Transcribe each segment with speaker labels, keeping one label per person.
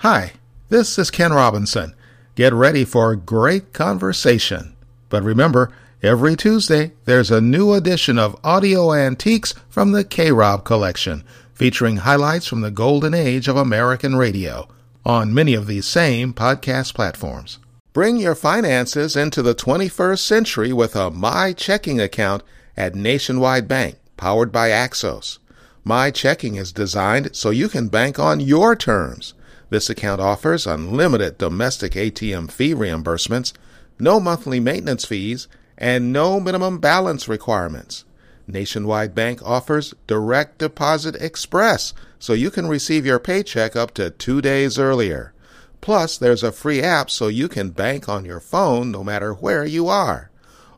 Speaker 1: Hi, this is Ken Robinson. Get ready for a great conversation. But remember, every Tuesday there's a new edition of Audio Antiques from the K Rob collection, featuring highlights from the golden age of American radio on many of these same podcast platforms. Bring your finances into the 21st century with a My Checking account at Nationwide Bank, powered by Axos. My Checking is designed so you can bank on your terms. This account offers unlimited domestic ATM fee reimbursements, no monthly maintenance fees, and no minimum balance requirements. Nationwide Bank offers Direct Deposit Express, so you can receive your paycheck up to two days earlier. Plus, there's a free app so you can bank on your phone no matter where you are.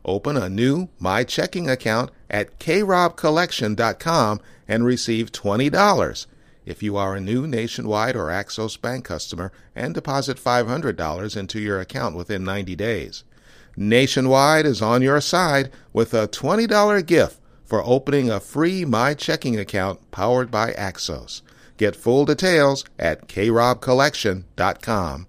Speaker 1: Open a new My Checking account at krobcollection.com and receive $20 if you are a new Nationwide or Axos Bank customer and deposit $500 into your account within 90 days. Nationwide is on your side with a $20 gift for opening a free My Checking account powered by Axos. Get full details at krobcollection.com.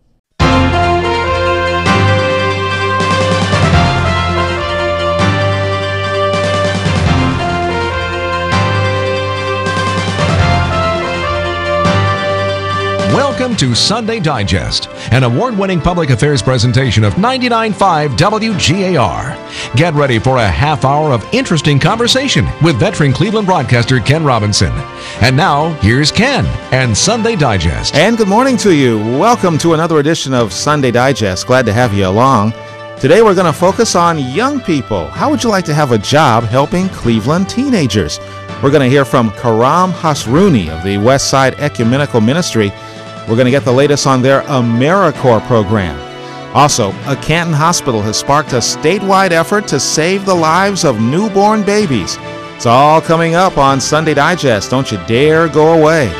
Speaker 2: Welcome to Sunday Digest, an award winning public affairs presentation of 99.5 WGAR. Get ready for a half hour of interesting conversation with veteran Cleveland broadcaster Ken Robinson. And now, here's Ken and Sunday Digest.
Speaker 1: And good morning to you. Welcome to another edition of Sunday Digest. Glad to have you along. Today we're going to focus on young people. How would you like to have a job helping Cleveland teenagers? We're going to hear from Karam Hasrouni of the Westside Ecumenical Ministry we're going to get the latest on their AmeriCorps program. Also, a Canton hospital has sparked a statewide effort to save the lives of newborn babies. It's all coming up on Sunday Digest. Don't you dare go away.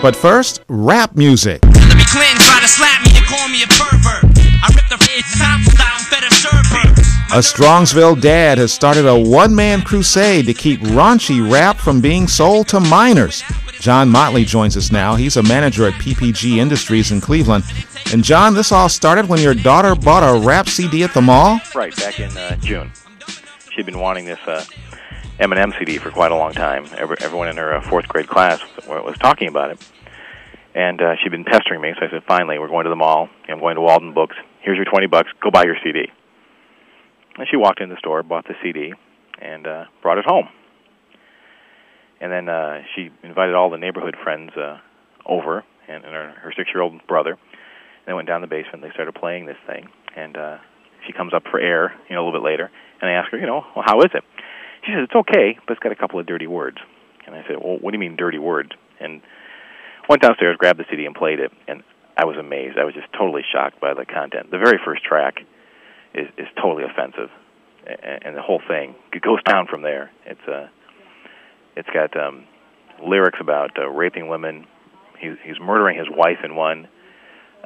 Speaker 1: But first, rap music. A Strongsville dad has started a one man crusade to keep raunchy rap from being sold to minors. John Motley joins us now. He's a manager at PPG Industries in Cleveland. And John, this all started when your daughter bought a rap CD at the mall?
Speaker 3: Right, back in uh, June. She'd been wanting this uh, Eminem CD for quite a long time. Every, everyone in her uh, fourth grade class was talking about it. And uh, she'd been pestering me, so I said, finally, we're going to the mall. I'm going to Walden Books. Here's your 20 bucks. Go buy your CD. And she walked in the store, bought the CD, and uh, brought it home. And then uh, she invited all the neighborhood friends uh, over, and, and her, her six-year-old brother. And they went down the basement. They started playing this thing, and uh, she comes up for air, you know, a little bit later. And I ask her, you know, well, how is it? She says it's okay, but it's got a couple of dirty words. And I said, well, what do you mean dirty words? And went downstairs, grabbed the CD, and played it. And I was amazed. I was just totally shocked by the content. The very first track is is totally offensive, and, and the whole thing goes down from there. It's uh, it's got um, lyrics about uh, raping women. He's he's murdering his wife in one.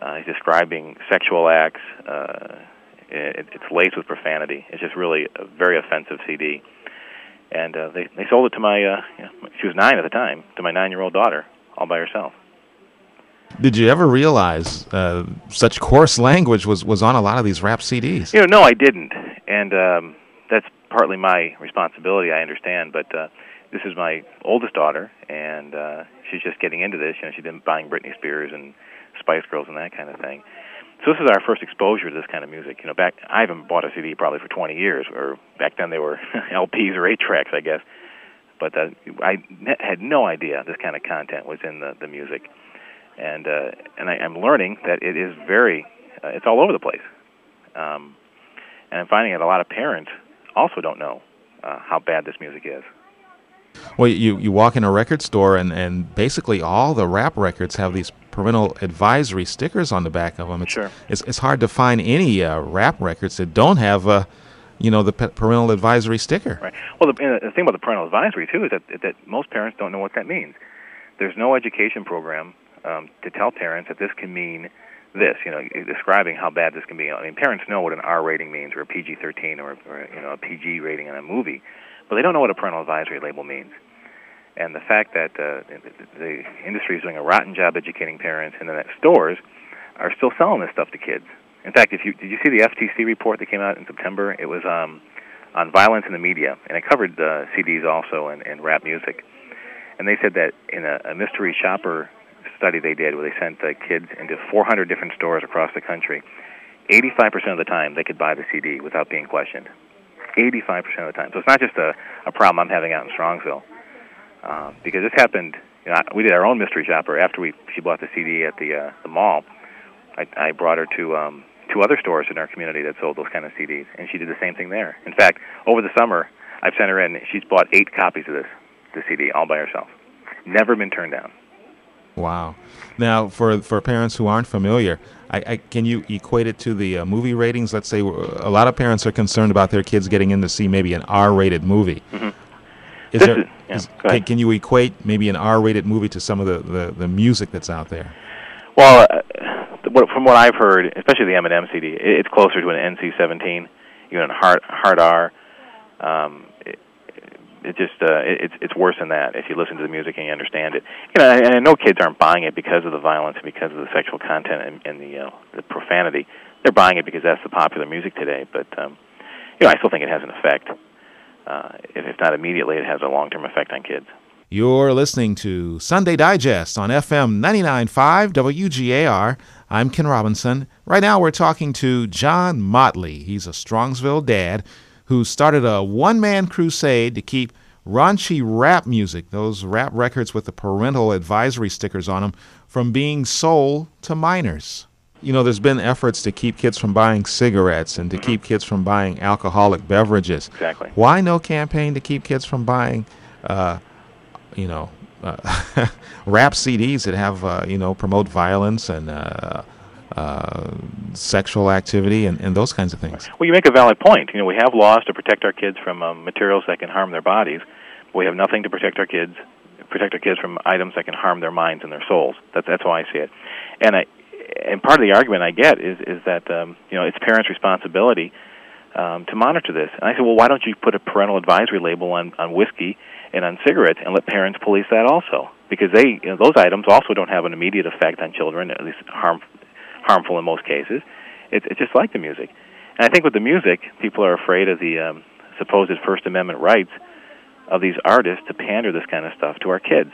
Speaker 3: Uh, he's describing sexual acts. Uh, it, it's laced with profanity. It's just really a very offensive CD. And uh, they they sold it to my uh, she was nine at the time to my nine year old daughter all by herself.
Speaker 1: Did you ever realize uh, such coarse language was, was on a lot of these rap CDs?
Speaker 3: You know, no, I didn't, and um, that's partly my responsibility. I understand, but uh, this is my oldest daughter, and uh, she's just getting into this. You know, she's been buying Britney Spears and Spice Girls and that kind of thing. So this is our first exposure to this kind of music. You know, back I haven't bought a CD probably for 20 years, or back then they were LPs or eight tracks, I guess. But uh, I had no idea this kind of content was in the the music and uh, and I, I'm learning that it is very, uh, it's all over the place, um, and I'm finding that a lot of parents also don't know uh, how bad this music is.
Speaker 1: Well, you you walk in a record store and and basically all the rap records have these parental advisory stickers on the back of them. It's,
Speaker 3: sure.
Speaker 1: It's it's hard to find any uh, rap records that don't have a. Uh, you know the parental advisory sticker.
Speaker 3: Right. Well, the, the thing about the parental advisory too is that that most parents don't know what that means. There's no education program um, to tell parents that this can mean this, you know, describing how bad this can be. I mean, parents know what an R rating means, or a PG-13, or, or you know, a PG rating in a movie, but they don't know what a parental advisory label means. and the fact that uh, the industry is doing a rotten job educating parents, and then that stores are still selling this stuff to kids. In fact, if you did you see the FTC report that came out in September? It was um, on violence in the media, and it covered uh, CDs also and, and rap music. And they said that in a, a mystery shopper study they did, where they sent the kids into 400 different stores across the country, 85% of the time they could buy the CD without being questioned. 85% of the time. So it's not just a, a problem I'm having out in Strongsville, uh, because this happened. You know, we did our own mystery shopper after we she bought the CD at the uh, the mall. I, I brought her to um, two other stores in our community that sold those kind of CDs, and she did the same thing there. In fact, over the summer, I've sent her in. She's bought eight copies of this the CD all by herself. Never been turned down.
Speaker 1: Wow. Now, for for parents who aren't familiar, I, I, can you equate it to the uh, movie ratings? Let's say a lot of parents are concerned about their kids getting in to see maybe an R-rated movie.
Speaker 3: Mm-hmm.
Speaker 1: Is
Speaker 3: This
Speaker 1: there,
Speaker 3: is- yeah,
Speaker 1: is- can, can you equate maybe an R-rated movie to some of the, the, the music that's out there?
Speaker 3: Well, uh, what- from what I've heard, especially the Eminem CD, it, it's closer to an NC-17, even a hard hard R. Um, it, just uh, it, it's it's worse than that if you listen to the music and you understand it. You know, and I know kids aren't buying it because of the violence and because of the sexual content and, and the uh, the profanity. They're buying it because that's the popular music today. But um, you know, I still think it has an effect. Uh, if, not immediately, it has a long-term effect on kids.
Speaker 1: You're listening to Sunday Digest on FM 99.5 WGAR. I'm Ken Robinson. Right now, we're talking to John Motley. He's a Strongsville dad who started a one man crusade to keep raunchy rap music, those rap records with the parental advisory stickers on them, from being sold to minors. You know, there's been efforts to keep kids from buying cigarettes and to keep kids from buying alcoholic beverages.
Speaker 3: Exactly.
Speaker 1: Why no campaign to keep kids from buying, uh, you know, uh, rap CDs that have, uh, you know, promote violence and uh, sexual activity and, and those kinds of things?
Speaker 3: Well, you make a valid point. You know, we have laws to protect our kids from um, materials that can harm their bodies. We have nothing to protect our kids, protect our kids from items that can harm their minds and their souls. That's that's how I see it. And I, and part of the argument I get is is that um, you know it's parents' responsibility um, to monitor this. And I said, well, why don't you put a parental advisory label on on whiskey and on cigarettes and let parents police that also? Because they you know, those items also don't have an immediate effect on children, at least harm harmful in most cases. It's it's just like the music. And I think with the music, people are afraid of the um, supposed First Amendment rights of these artists to pander this kind of stuff to our kids.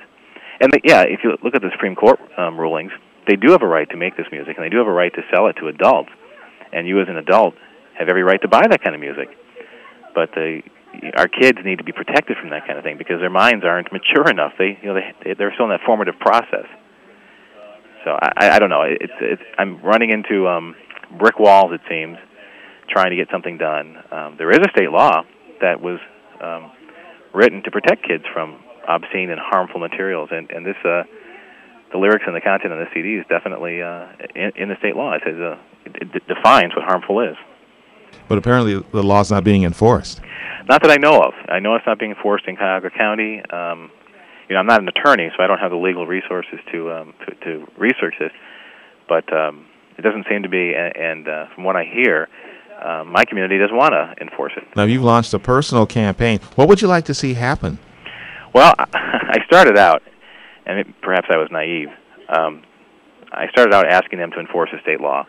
Speaker 3: And they, yeah, if you look at the Supreme Court um, rulings, they do have a right to make this music, and they do have a right to sell it to adults. And you, as an adult, have every right to buy that kind of music. But the our kids need to be protected from that kind of thing because their minds aren't mature enough. They, you know, they they're still in that formative process. So I, I- don't know. It's it's I'm running into um, brick walls. It seems trying to get something done. Um, there is a state law that was um, written to protect kids from obscene and harmful materials, and and this uh, the lyrics and the content of the CD is definitely uh, in, in the state law. It says uh, it, it defines what harmful is.
Speaker 1: But apparently, the law's not being enforced.
Speaker 3: Not that I know of. I know it's not being enforced in Cuyahoga County. Um, you know, I'm not an attorney, so I don't have the legal resources to um, to, to research this. But um, it doesn't seem to be, and, and uh, from what I hear, uh, my community doesn't want to enforce it.
Speaker 1: Now, you've launched a personal campaign. What would you like to see happen?
Speaker 3: Well, I started out, and it, perhaps I was naive. Um, I started out asking them to enforce the state law,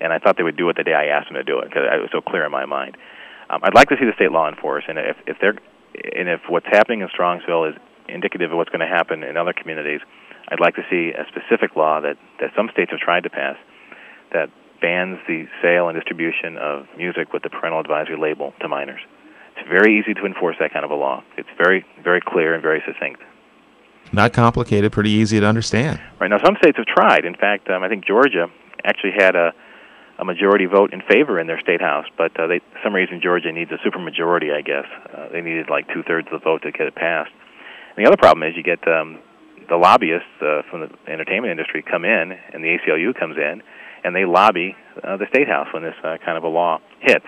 Speaker 3: and I thought they would do it the day I asked them to do it because it was so clear in my mind. Um, I'd like to see the state law enforced, and if if they're and if what's happening in Strongsville is indicative of what's going to happen in other communities, I'd like to see a specific law that that some states have tried to pass that bans the sale and distribution of music with the parental advisory label to minors. It's very easy to enforce that kind of a law. It's very very clear and very succinct.
Speaker 1: Not complicated, pretty easy to understand.
Speaker 3: Right now, some states have tried. In fact, um, I think Georgia actually had a, a majority vote in favor in their state house, but uh, they, for some reason Georgia needs a supermajority. I guess uh, they needed like two thirds of the vote to get it passed. And the other problem is you get um, the lobbyists uh, from the entertainment industry come in, and the ACLU comes in, and they lobby uh, the state house when this uh, kind of a law hits.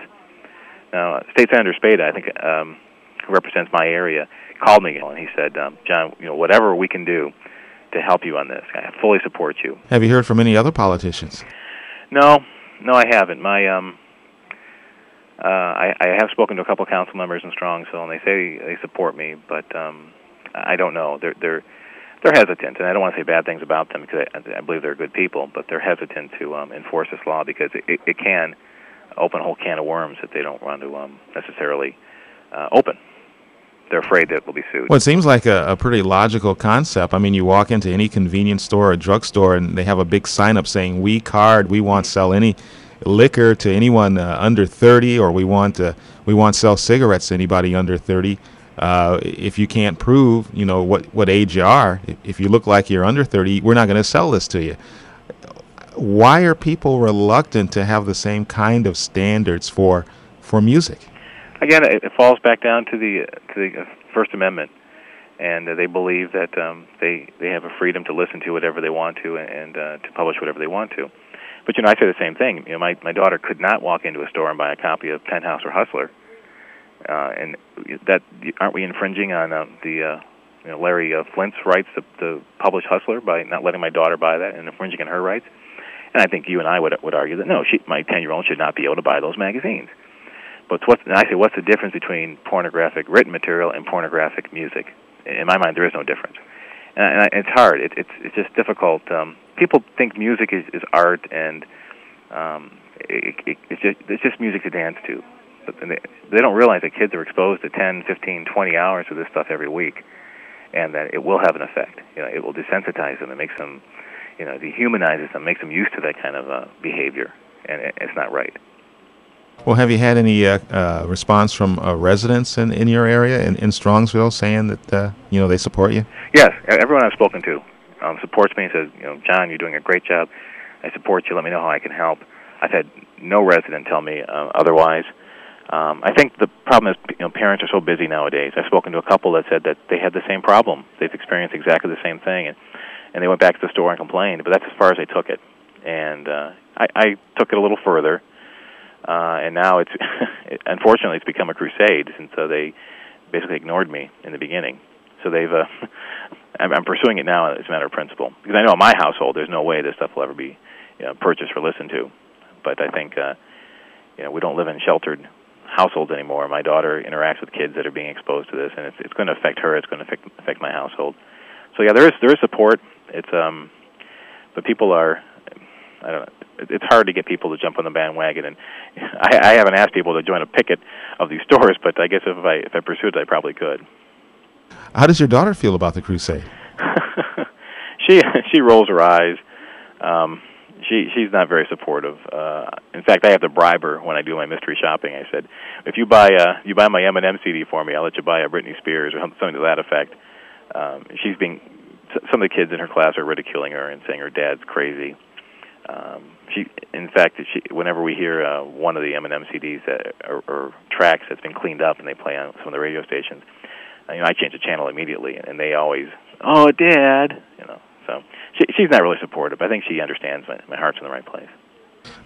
Speaker 3: Now, State Senator Spada, I think, um, who represents my area, called me and he said, um, "John, you know, whatever we can do to help you on this, I fully support you."
Speaker 1: Have you heard from any other politicians?
Speaker 3: No, no, I haven't. My um, uh, I, I have spoken to a couple of council members in Strongsville, and they say they support me, but um, I don't know. They're they're they're hesitant, and I don't want to say bad things about them because I, I believe they're good people, but they're hesitant to um, enforce this law because it, it, can open a whole can of worms that they don't want to um, necessarily uh, open. They're afraid that they'll be sued.
Speaker 1: Well, it seems like a, a pretty logical concept. I mean, you walk into any convenience store or drugstore, and they have a big sign up saying, "We card, we won't sell any." liquor to anyone uh, under 30, or we want to we want to sell cigarettes to anybody under 30. Uh, if you can't prove, you know, what what age you are, if you look like you're under 30, we're not going to sell this to you. Why are people reluctant to have the same kind of standards for for music?
Speaker 3: Again, it falls back down to the to the First Amendment, and uh, they believe that um, they they have a freedom to listen to whatever they want to and uh, to publish whatever they want to. But you know, I say the same thing. You know, my my daughter could not walk into a store and buy a copy of Penthouse or Hustler, uh, and that aren't we infringing on uh, the uh, you know, Larry uh, Flynt's rights to, to publish Hustler by not letting my daughter buy that and infringing on her rights? And I think you and I would would argue that no, she, my ten year old should not be able to buy those magazines. But what's and I say, what's the difference between pornographic written material and pornographic music? In my mind, there is no difference, and, and it's hard. It, it's it's just difficult. Um, people think music is, is art and um, it, it, it's just it's just music to dance to. But they, they don't realize that kids are exposed to 10, 15, 20 hours of this stuff every week, and that it will have an effect. You know, it will desensitize them. It makes them, you know, dehumanizes them, makes them used to that kind of uh, behavior, and it, it's not right.
Speaker 1: Well, have you had any uh, uh, response from uh, residents in, in your area in, in Strongsville saying that uh, you know they support you?
Speaker 3: Yes, everyone I've spoken to um, supports me and says, you know, John, you're doing a great job. I support you. Let me know how I can help. I've had no resident tell me uh, otherwise. Um, I think the problem is, you know, parents are so busy nowadays. I've spoken to a couple that said that they had the same problem. They've experienced exactly the same thing, and and they went back to the store and complained. But that's as far as I took it. And uh, I, I took it a little further, uh, and now it's unfortunately it's become a crusade since uh, they basically ignored me in the beginning. So they've uh, I'm, I'm pursuing it now as a matter of principle because I know in my household there's no way this stuff will ever be you know, purchased or listened to. But I think uh, you know we don't live in sheltered households anymore. My daughter interacts with kids that are being exposed to this, and it's it's going to affect her. It's going to affect affect my household. So yeah, there is there is support. It's um, but people are I don't know. It's hard to get people to jump on the bandwagon, and I, I haven't asked people to join a picket of these stores, but I guess if I if I pursued it, I probably could.
Speaker 1: How does your daughter feel about the crusade?
Speaker 3: she she rolls her eyes. Um, she she's not very supportive. Uh, in fact, I have to bribe her when I do my mystery shopping. I said, if you buy uh you buy my Eminem CD for me, I'll let you buy a Britney Spears or something to that effect. Um, she's being some of the kids in her class are ridiculing her and saying her dad's crazy. Um, she, in fact, she, whenever we hear uh, one of the Eminem CDs that, or, or tracks that's been cleaned up and they play on some of the radio stations, you know, I change the channel immediately, and they always, oh, Dad, you know. So she, she's not really supportive. I think she understands my, my heart's in the right place.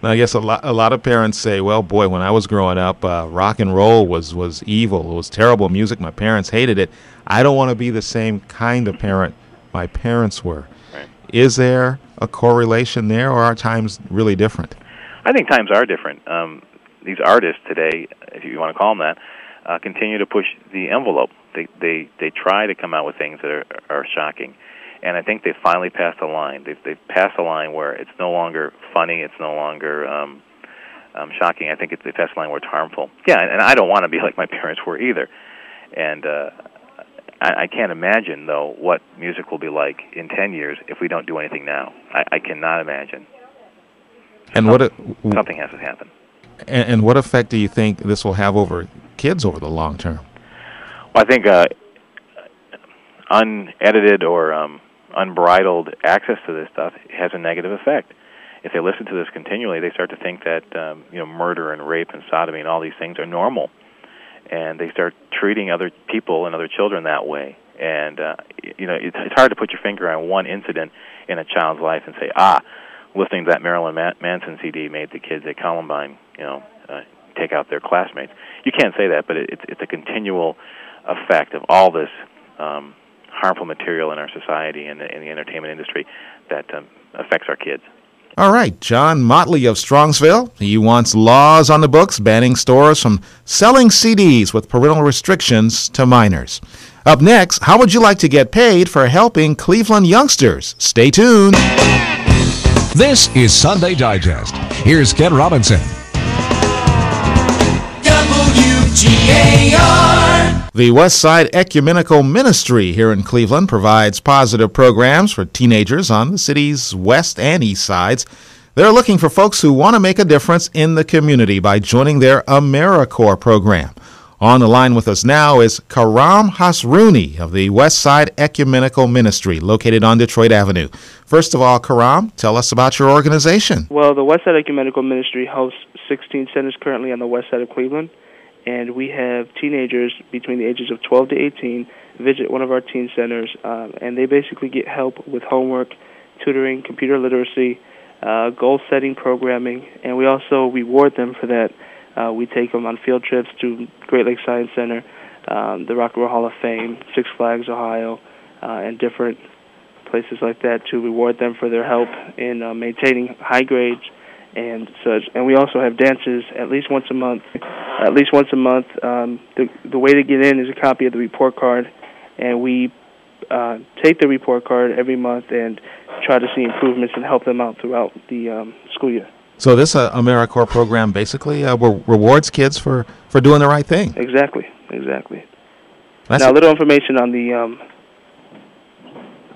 Speaker 1: Now, I guess a lot, a lot of parents say, "Well, boy, when I was growing up, uh, rock and roll was was evil. It was terrible music. My parents hated it. I don't want to be the same kind of parent my parents were."
Speaker 3: Right.
Speaker 1: Is there a correlation there, or are times really different?
Speaker 3: I think times are different. Um, these artists today, if you want to call them that, uh, continue to push the envelope. They they they try to come out with things that are, are shocking, and I think they finally passed the line. They've they've passed the line where it's no longer funny. It's no longer um, um, shocking. I think it's they passed the line where it's harmful. Yeah, and, and I don't want to be like my parents were either, and. uh I, I can't imagine though what music will be like in ten years if we don't do anything now. I, I cannot imagine.
Speaker 1: And
Speaker 3: Some,
Speaker 1: what a,
Speaker 3: something has to happen.
Speaker 1: and, and what effect do you think this will have over kids over the long term?
Speaker 3: Well, I think uh, unedited or um, unbridled access to this stuff has a negative effect. If they listen to this continually, they start to think that um, you know murder and rape and sodomy and all these things are normal, and they start treating other people and other children that way. And uh, you know, it's, it's hard to put your finger on one incident in a child's life and say, ah, listening to that Marilyn Manson CD made the kids at Columbine, you know, uh, take out their classmates. You can't say that, but it, it's it's a continual effect of all this um, harmful material in our society and in the entertainment industry that um, affects our kids.
Speaker 1: All right, John Motley of Strongsville. He wants laws on the books banning stores from selling CDs with parental restrictions to minors. Up next, how would you like to get paid for helping Cleveland youngsters? Stay tuned.
Speaker 2: This is Sunday Digest. Here's Ken Robinson.
Speaker 4: WGAR.
Speaker 1: The Westside Ecumenical Ministry here in Cleveland provides positive programs for teenagers on the city's west and east sides. They're looking for folks who want to make a difference in the community by joining their AmeriCorps program. On the line with us now is Karam Hasrouni of the Westside Ecumenical Ministry, located on Detroit Avenue. First of all, Karam, tell us about your organization.
Speaker 5: Well, the Westside Ecumenical Ministry hosts 16 centers currently on the west side of Cleveland, and we have teenagers between the ages of 12 to 18 visit one of our teen centers, um, and they basically get help with homework, tutoring, computer literacy, uh, goal setting programming, and we also reward them for that. Uh, we take them on field trips to Great Lakes Science Center, um, the Rock and Roll Hall of Fame, Six Flags Ohio, uh, and different places like that to reward them for their help in uh, maintaining high grades and such. And we also have dances at least once a month. At least once a month. Um, the the way to get in is a copy of the report card, and we uh, take the report card every month and try to see improvements and help them out throughout the um, school year.
Speaker 1: So this uh, AmeriCorps program basically uh, re- rewards kids for, for doing the right thing.
Speaker 5: Exactly, exactly.
Speaker 1: That's
Speaker 5: now, a little information on the um,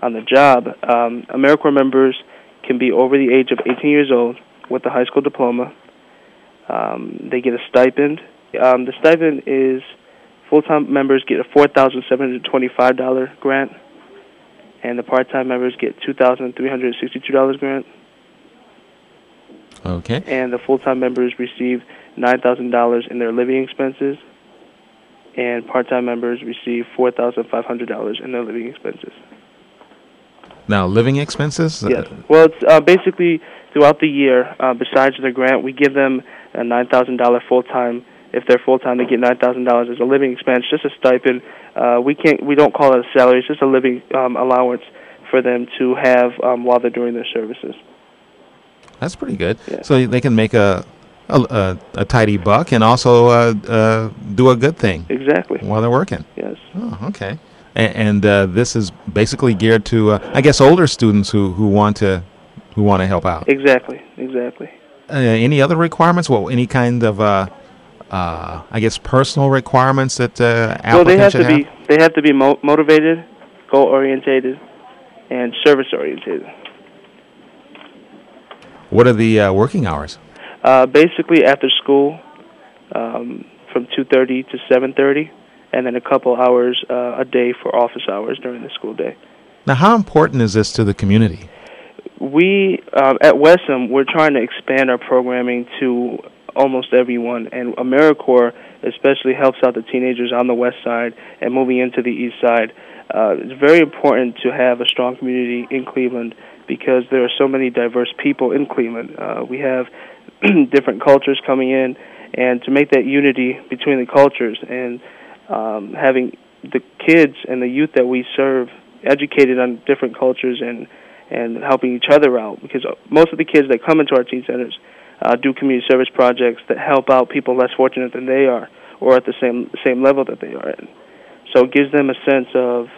Speaker 5: on the job. Um, AmeriCorps members can be over the age of 18 years old with a high school diploma. Um, they get a stipend. Um, the stipend is full-time members get a $4,725 grant, and the part-time members get $2,362 grant.
Speaker 1: Okay.
Speaker 5: And the full-time members receive $9,000 in their living expenses, and part-time members receive $4,500 in their living expenses.
Speaker 1: Now, living expenses?
Speaker 5: Yes. Well, it's uh, basically throughout the year. Uh, besides the grant, we give them a nine thousand dollar full time. If they're full time, they get nine thousand dollars as a living expense, just a stipend. Uh, we can't, we don't call it a salary. It's just a living um, allowance for them to have um, while they're doing their services.
Speaker 1: That's pretty good.
Speaker 5: Yeah.
Speaker 1: So they can make a a, a, a tidy buck and also uh, uh, do a good thing
Speaker 5: Exactly.
Speaker 1: while they're working.
Speaker 5: Yes.
Speaker 1: Oh, okay. And, and uh, this is basically geared to, uh, I guess, older students who, who want to who want to help out.
Speaker 5: Exactly. Exactly.
Speaker 1: Uh, any other requirements? Well, any kind of, uh, uh, I guess, personal requirements that uh,
Speaker 5: Well, they have to be they have to be mo- motivated, goal orientated, and service orientated.
Speaker 1: What are the uh, working hours?
Speaker 5: Uh, basically, after school, um, from 2:30 to 7:30, and then a couple hours uh, a day for office hours during the school day.
Speaker 1: Now, how important is this to the community?
Speaker 5: We um, at Westham we're trying to expand our programming to almost everyone, and AmeriCorps especially helps out the teenagers on the west side and moving into the east side. Uh, it's very important to have a strong community in Cleveland because there are so many diverse people in Cleveland. Uh, we have different cultures coming in, and to make that unity between the cultures and um, having the kids and the youth that we serve educated on different cultures and and helping each other out because most of the kids that come into our teen centers uh, do community service projects that help out people less fortunate than they are or at the same same level that they are in. So it gives them a sense of,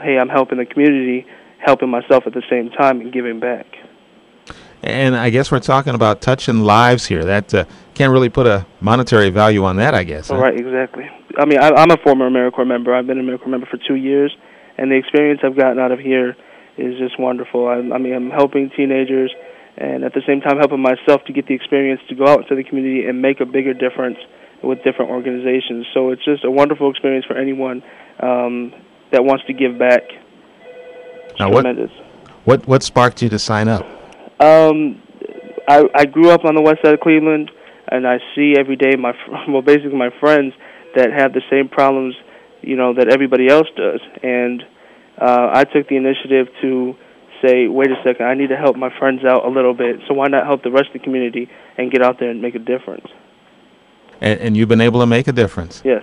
Speaker 5: hey, I'm helping the community, helping myself at the same time, and giving back.
Speaker 1: And I guess we're talking about touching lives here. That uh, can't really put a monetary value on that, I guess. huh?
Speaker 5: Right, exactly. I mean, I, I'm a former AmeriCorps member. I've been an AmeriCorps member for two years, and the experience I've gotten out of here is just wonderful. I, I mean, I'm helping teenagers, and at the same time, helping myself to get the experience to go out into the community and make a bigger difference with different organizations. So it's just a wonderful experience for anyone um, that wants to give back. It's
Speaker 1: Now, what-
Speaker 5: tremendous.
Speaker 1: What what sparked you to sign up?
Speaker 5: Um, I I grew up on the west side of Cleveland, and I see every day my fr- well basically my friends that have the same problems, you know, that everybody else does, and uh, I took the initiative to say, wait a second, I need to help my friends out a little bit. So why not help the rest of the community and get out there and make a difference?
Speaker 1: And, and you've been able to make a difference.
Speaker 5: Yes.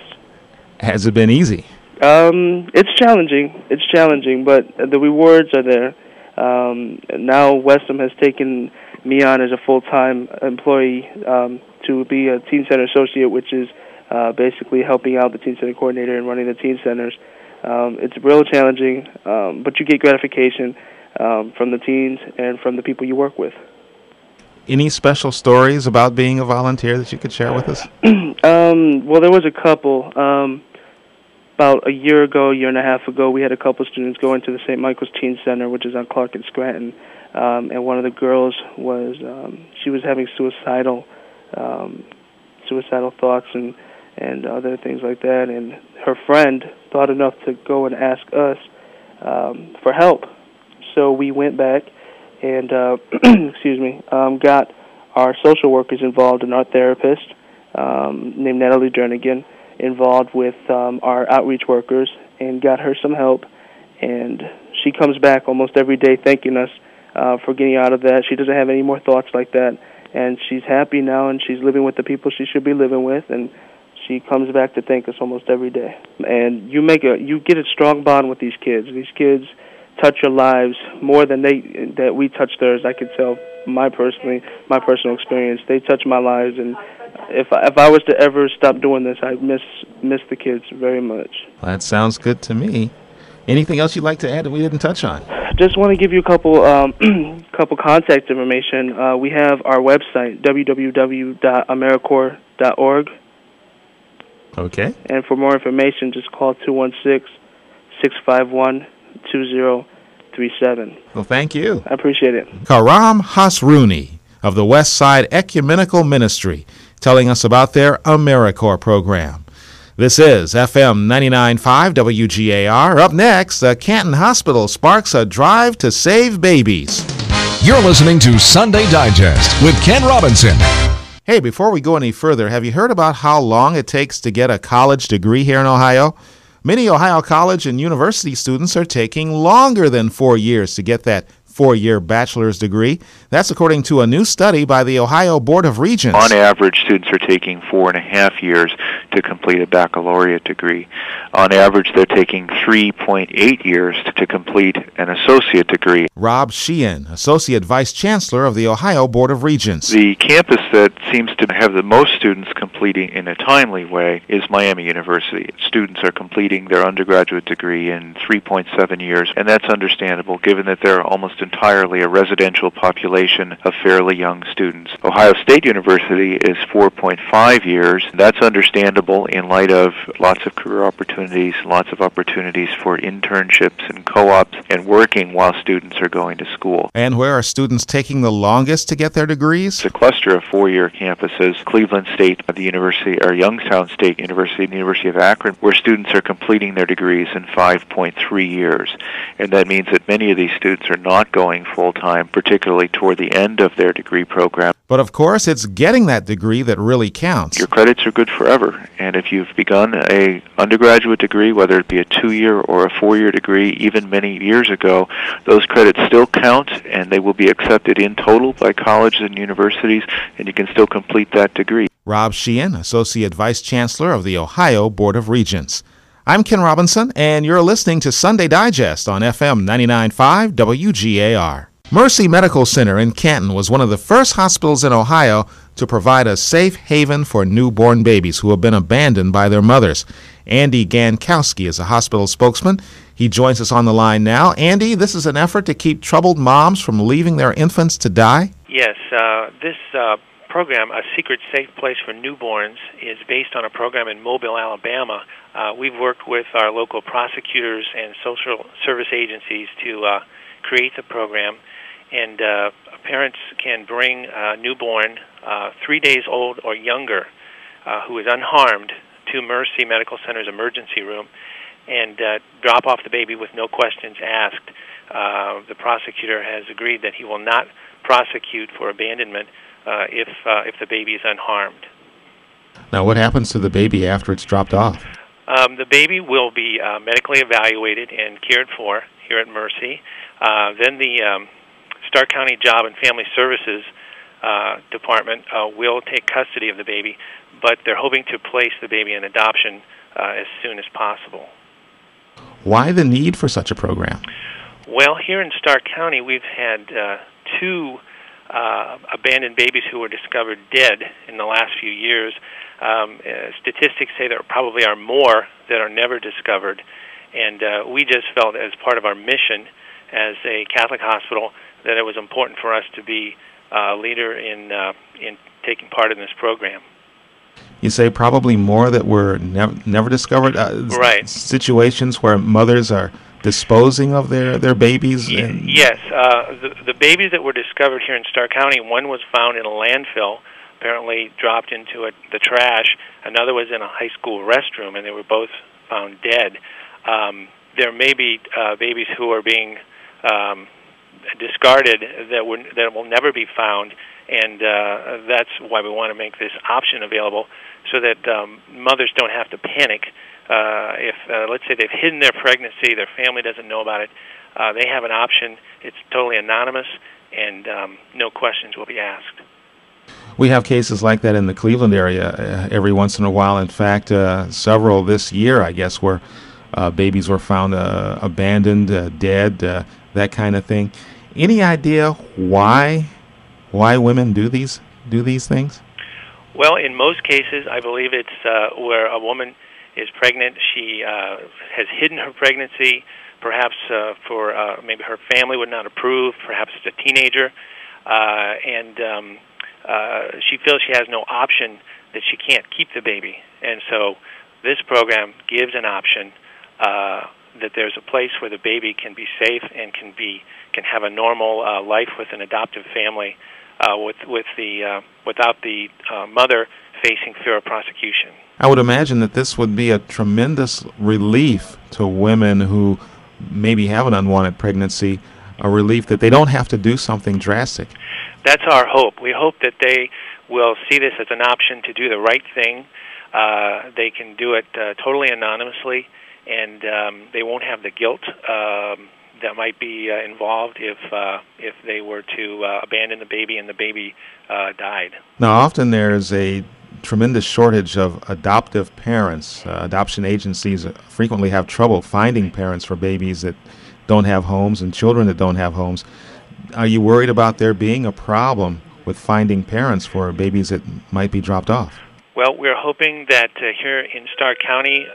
Speaker 1: Has it been easy?
Speaker 5: Um, it's challenging. It's challenging, but the rewards are there. Um, now Westham has taken me on as a full-time employee um, to be a teen center associate, which is uh, basically helping out the teen center coordinator and running the teen centers. Um, it's real challenging, um, but you get gratification um, from the teens and from the people you work with.
Speaker 1: Any special stories about being a volunteer that you could share with us?
Speaker 5: um, well, there was a couple. Um, about a year ago, a year and a half ago, we had a couple students go into the St. Michael's Teen Center, which is on Clark and Scranton, um, and one of the girls was um, she was having suicidal um, suicidal thoughts and and other things like that, and her friend thought enough to go and ask us um, for help. So we went back and uh, excuse me, um, got our social workers involved and our therapist um, named Natalie Jernigan involved with um, our outreach workers and got her some help. And she comes back almost every day thanking us uh, for getting out of that. She doesn't have any more thoughts like that, and she's happy now, and she's living with the people she should be living with, and she comes back to thank us almost every day. And you make a you get a strong bond with these kids. These kids touch your lives more than they that we touch theirs. I could tell my personally my personal experience. They touch my lives, and if I, if I was to ever stop doing this, I miss miss the kids very much.
Speaker 1: That sounds good to me. Anything else you'd like to add that we didn't touch on?
Speaker 5: Just want to give you a couple um, couple contact information. Uh, we have our website www.americorps.org.
Speaker 1: Okay.
Speaker 5: And for more information, just call 216 651 2037.
Speaker 1: Well, thank you.
Speaker 5: I appreciate it.
Speaker 1: Karam Hasrouni of the West Side Ecumenical Ministry telling us about their AmeriCorps program. This is FM 99.5 WGAR. Up next, the Canton Hospital sparks a drive to save babies.
Speaker 2: You're listening to Sunday Digest with Ken Robinson.
Speaker 1: Hey, before we go any further, have you heard about how long it takes to get a college degree here in Ohio? Many Ohio college and university students are taking longer than four years to get that four year bachelor's degree. That's according to a new study by the Ohio Board of Regents.
Speaker 4: On average, students are taking four and a half years to complete a baccalaureate degree. On average, they're taking 3.8 years to complete an associate degree.
Speaker 1: Rob Sheehan, Associate Vice Chancellor of the Ohio Board of Regents.
Speaker 4: The campus that seems to have the most students completing in a timely way is Miami University. Students are completing their undergraduate degree in 3.7 years, and that's understandable given that they're almost entirely a residential population of fairly young students. Ohio State University is 4.5 years. That's understandable in light of lots of career opportunities, lots of opportunities for internships and co-ops and working while students are going to school.
Speaker 1: And where are students taking the longest to get their degrees?
Speaker 4: It's a cluster of four-year campuses, Cleveland State, the University or Youngstown State University, and the University of Akron, where students are completing their degrees in 5.3 years. And that means that many of these students are not going full time, particularly toward the end of their degree program.
Speaker 1: But of course, it's getting that degree that really counts.
Speaker 4: Your credits are good forever, and if you've begun a undergraduate degree, whether it be a two-year or a four-year degree, even many years ago, those credits still count, and they will be accepted in total by colleges and universities, and you can still complete that degree.
Speaker 1: Rob Sheehan, Associate Vice Chancellor of the Ohio Board of Regents. I'm Ken Robinson, and you're listening to Sunday Digest on FM 99.5 WGAR. Mercy Medical Center in Canton was one of the first hospitals in Ohio to provide a safe haven for newborn babies who have been abandoned by their mothers. Andy Gankowski is a hospital spokesman. He joins us on the line now. Andy, this is an effort to keep troubled moms from leaving their infants to die?
Speaker 6: Yes, uh, this uh, program, A Secret Safe Place for Newborns, is based on a program in Mobile, Alabama. Uh, we've worked with our local prosecutors and social service agencies to uh, create the program, and uh, parents can bring a newborn, uh, three days old or younger, uh, who is unharmed, to Mercy Medical Center's emergency room and uh, drop off the baby with no questions asked. The prosecutor has agreed that he will not prosecute for abandonment uh, if uh, if the baby is unharmed.
Speaker 1: Now, what happens to the baby after it's dropped off?
Speaker 6: Um, the baby will be uh, medically evaluated and cared for here at Mercy. Uh, then the um, Stark County Job and Family Services uh, Department uh, will take custody of the baby, but they're hoping to place the baby in adoption uh, as soon as possible.
Speaker 1: Why the need for such a program?
Speaker 6: Well, here in Stark County, we've had uh, two uh, abandoned babies who were discovered dead in the last few years. Um, uh, statistics say there probably are more that are never discovered, And uh, we just felt, as part of our mission as a Catholic hospital, that it was important for us to be a leader in uh, in taking part in this program.
Speaker 1: You say probably more that were never never discovered. Uh,
Speaker 6: right.
Speaker 1: Situations where mothers are disposing of their their babies. And
Speaker 6: yes, uh, the the babies that were discovered here in Stark County, one was found in a landfill, apparently dropped into a, the trash. Another was in a high school restroom, and they were both found dead. Um, there may be uh, babies who are being um, discarded that would that will never be found, and uh, that's why we want to make this option available so that um, mothers don't have to panic uh, if uh, let's say they've hidden their pregnancy, their family doesn't know about it. Uh, they have an option. It's totally anonymous, and um, no questions will be asked.
Speaker 1: We have cases like that in the Cleveland area uh, every once in a while. In fact, uh, several this year, I guess, where uh, babies were found uh, abandoned, uh, dead, uh, that kind of thing. Any idea why why women do these do these things?
Speaker 6: Well, in most cases, I believe it's uh, where a woman is pregnant. She uh, has hidden her pregnancy, perhaps uh, for uh, maybe her family would not approve. Perhaps it's a teenager, uh, and um, uh, she feels she has no option that she can't keep the baby, and so this program gives an option uh, that there's a place where the baby can be safe and can be can have a normal uh, life with an adoptive family, uh, with with the uh, without the uh, mother facing fear of prosecution.
Speaker 1: I would imagine that this would be a tremendous relief to women who maybe have an unwanted pregnancy, a relief that they don't have to do something drastic.
Speaker 6: That's our hope. We hope that they will see this as an option to do the right thing. Uh, they can do it uh, totally anonymously and um, they won't have the guilt um, that might be uh, involved if uh, if they were to uh, abandon the baby and the baby uh, died.
Speaker 1: Now, often there's a tremendous shortage of adoptive parents. Uh, adoption agencies frequently have trouble finding parents for babies that don't have homes and children that don't have homes. Are you worried about there being a problem with finding parents for babies that might be dropped off?
Speaker 6: Well, we're hoping that uh, here in Stark County,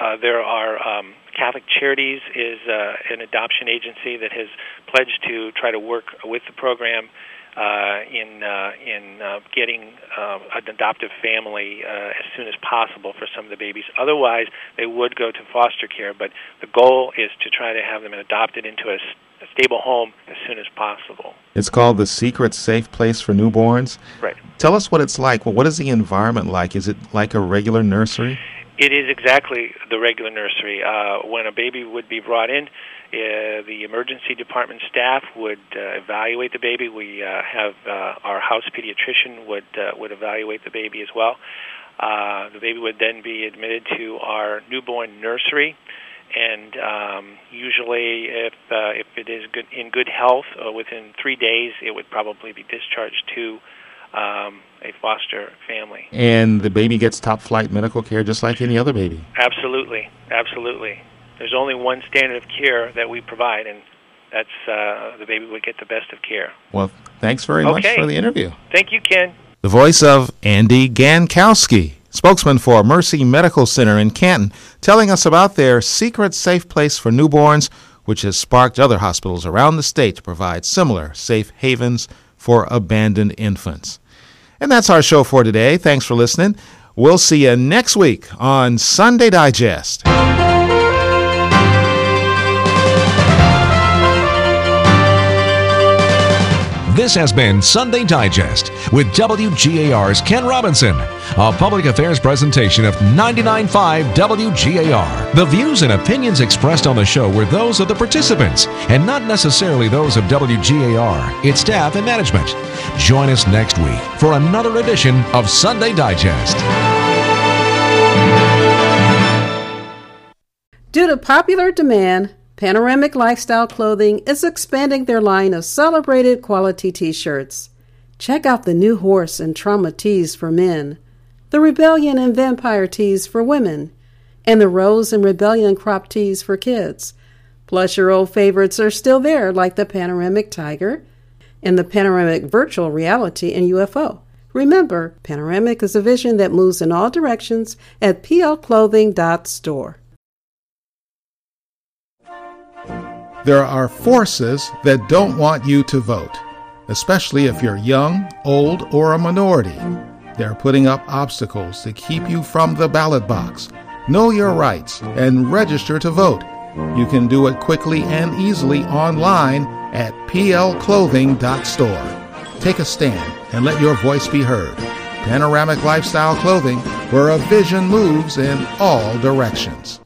Speaker 6: uh, there are um, Catholic Charities is uh, an adoption agency that has pledged to try to work with the program uh, in uh, in uh, getting uh, an adoptive family uh, as soon as possible for some of the babies. Otherwise, they would go to foster care. But the goal is to try to have them adopted into a, a stable home as soon as possible.
Speaker 1: It's called the Secret Safe Place for Newborns.
Speaker 6: Right.
Speaker 1: Tell us what it's like. Well, what is the environment like? Is it like a regular nursery?
Speaker 6: It is exactly the regular nursery. Uh, when a baby would be brought in, uh, the emergency department staff would uh, evaluate the baby. We uh, have uh, our house pediatrician would uh, would evaluate the baby as well. Uh, the baby would then be admitted to our newborn nursery, and um, usually, if uh, if it is good in good health, uh, within three days, it would probably be discharged to um, a foster family.
Speaker 1: And the baby gets top flight medical care just like any other baby.
Speaker 6: Absolutely, absolutely. There's only one standard of care that we provide, and that's uh, the baby would get the best of care.
Speaker 1: Well, thanks very much for the interview.
Speaker 6: Thank you, Ken.
Speaker 1: The voice of Andy Gankowski, spokesman for Mercy Medical Center in Canton, telling us about their secret safe place for newborns, which has sparked other hospitals around the state to provide similar safe havens for abandoned infants. And that's our show for today. Thanks for listening. We'll see you next week on Sunday Digest.
Speaker 2: This has been Sunday Digest with WGAR's Ken Robinson, a public affairs presentation of 99.5 WGAR. The views and opinions expressed on the show were those of the participants and not necessarily those of WGAR, its staff, and management. Join us next week for another edition of Sunday Digest.
Speaker 7: Due to popular demand, Panoramic Lifestyle Clothing is expanding their line of celebrated quality t shirts. Check out the new horse and trauma tees for men, the rebellion and vampire tees for women, and the rose and rebellion crop tees for kids. Plus, your old favorites are still there, like the Panoramic Tiger and the Panoramic Virtual Reality and UFO. Remember, Panoramic is a vision that moves in all directions at plclothing.store.
Speaker 1: There are forces that don't want you to vote, especially if you're young, old, or a minority. They're putting up obstacles to keep you from the ballot box. Know your rights and register to vote. You can do it quickly and easily online at plclothing.store. Take a stand and let your voice be heard. Panoramic Lifestyle Clothing, where a vision moves in all directions.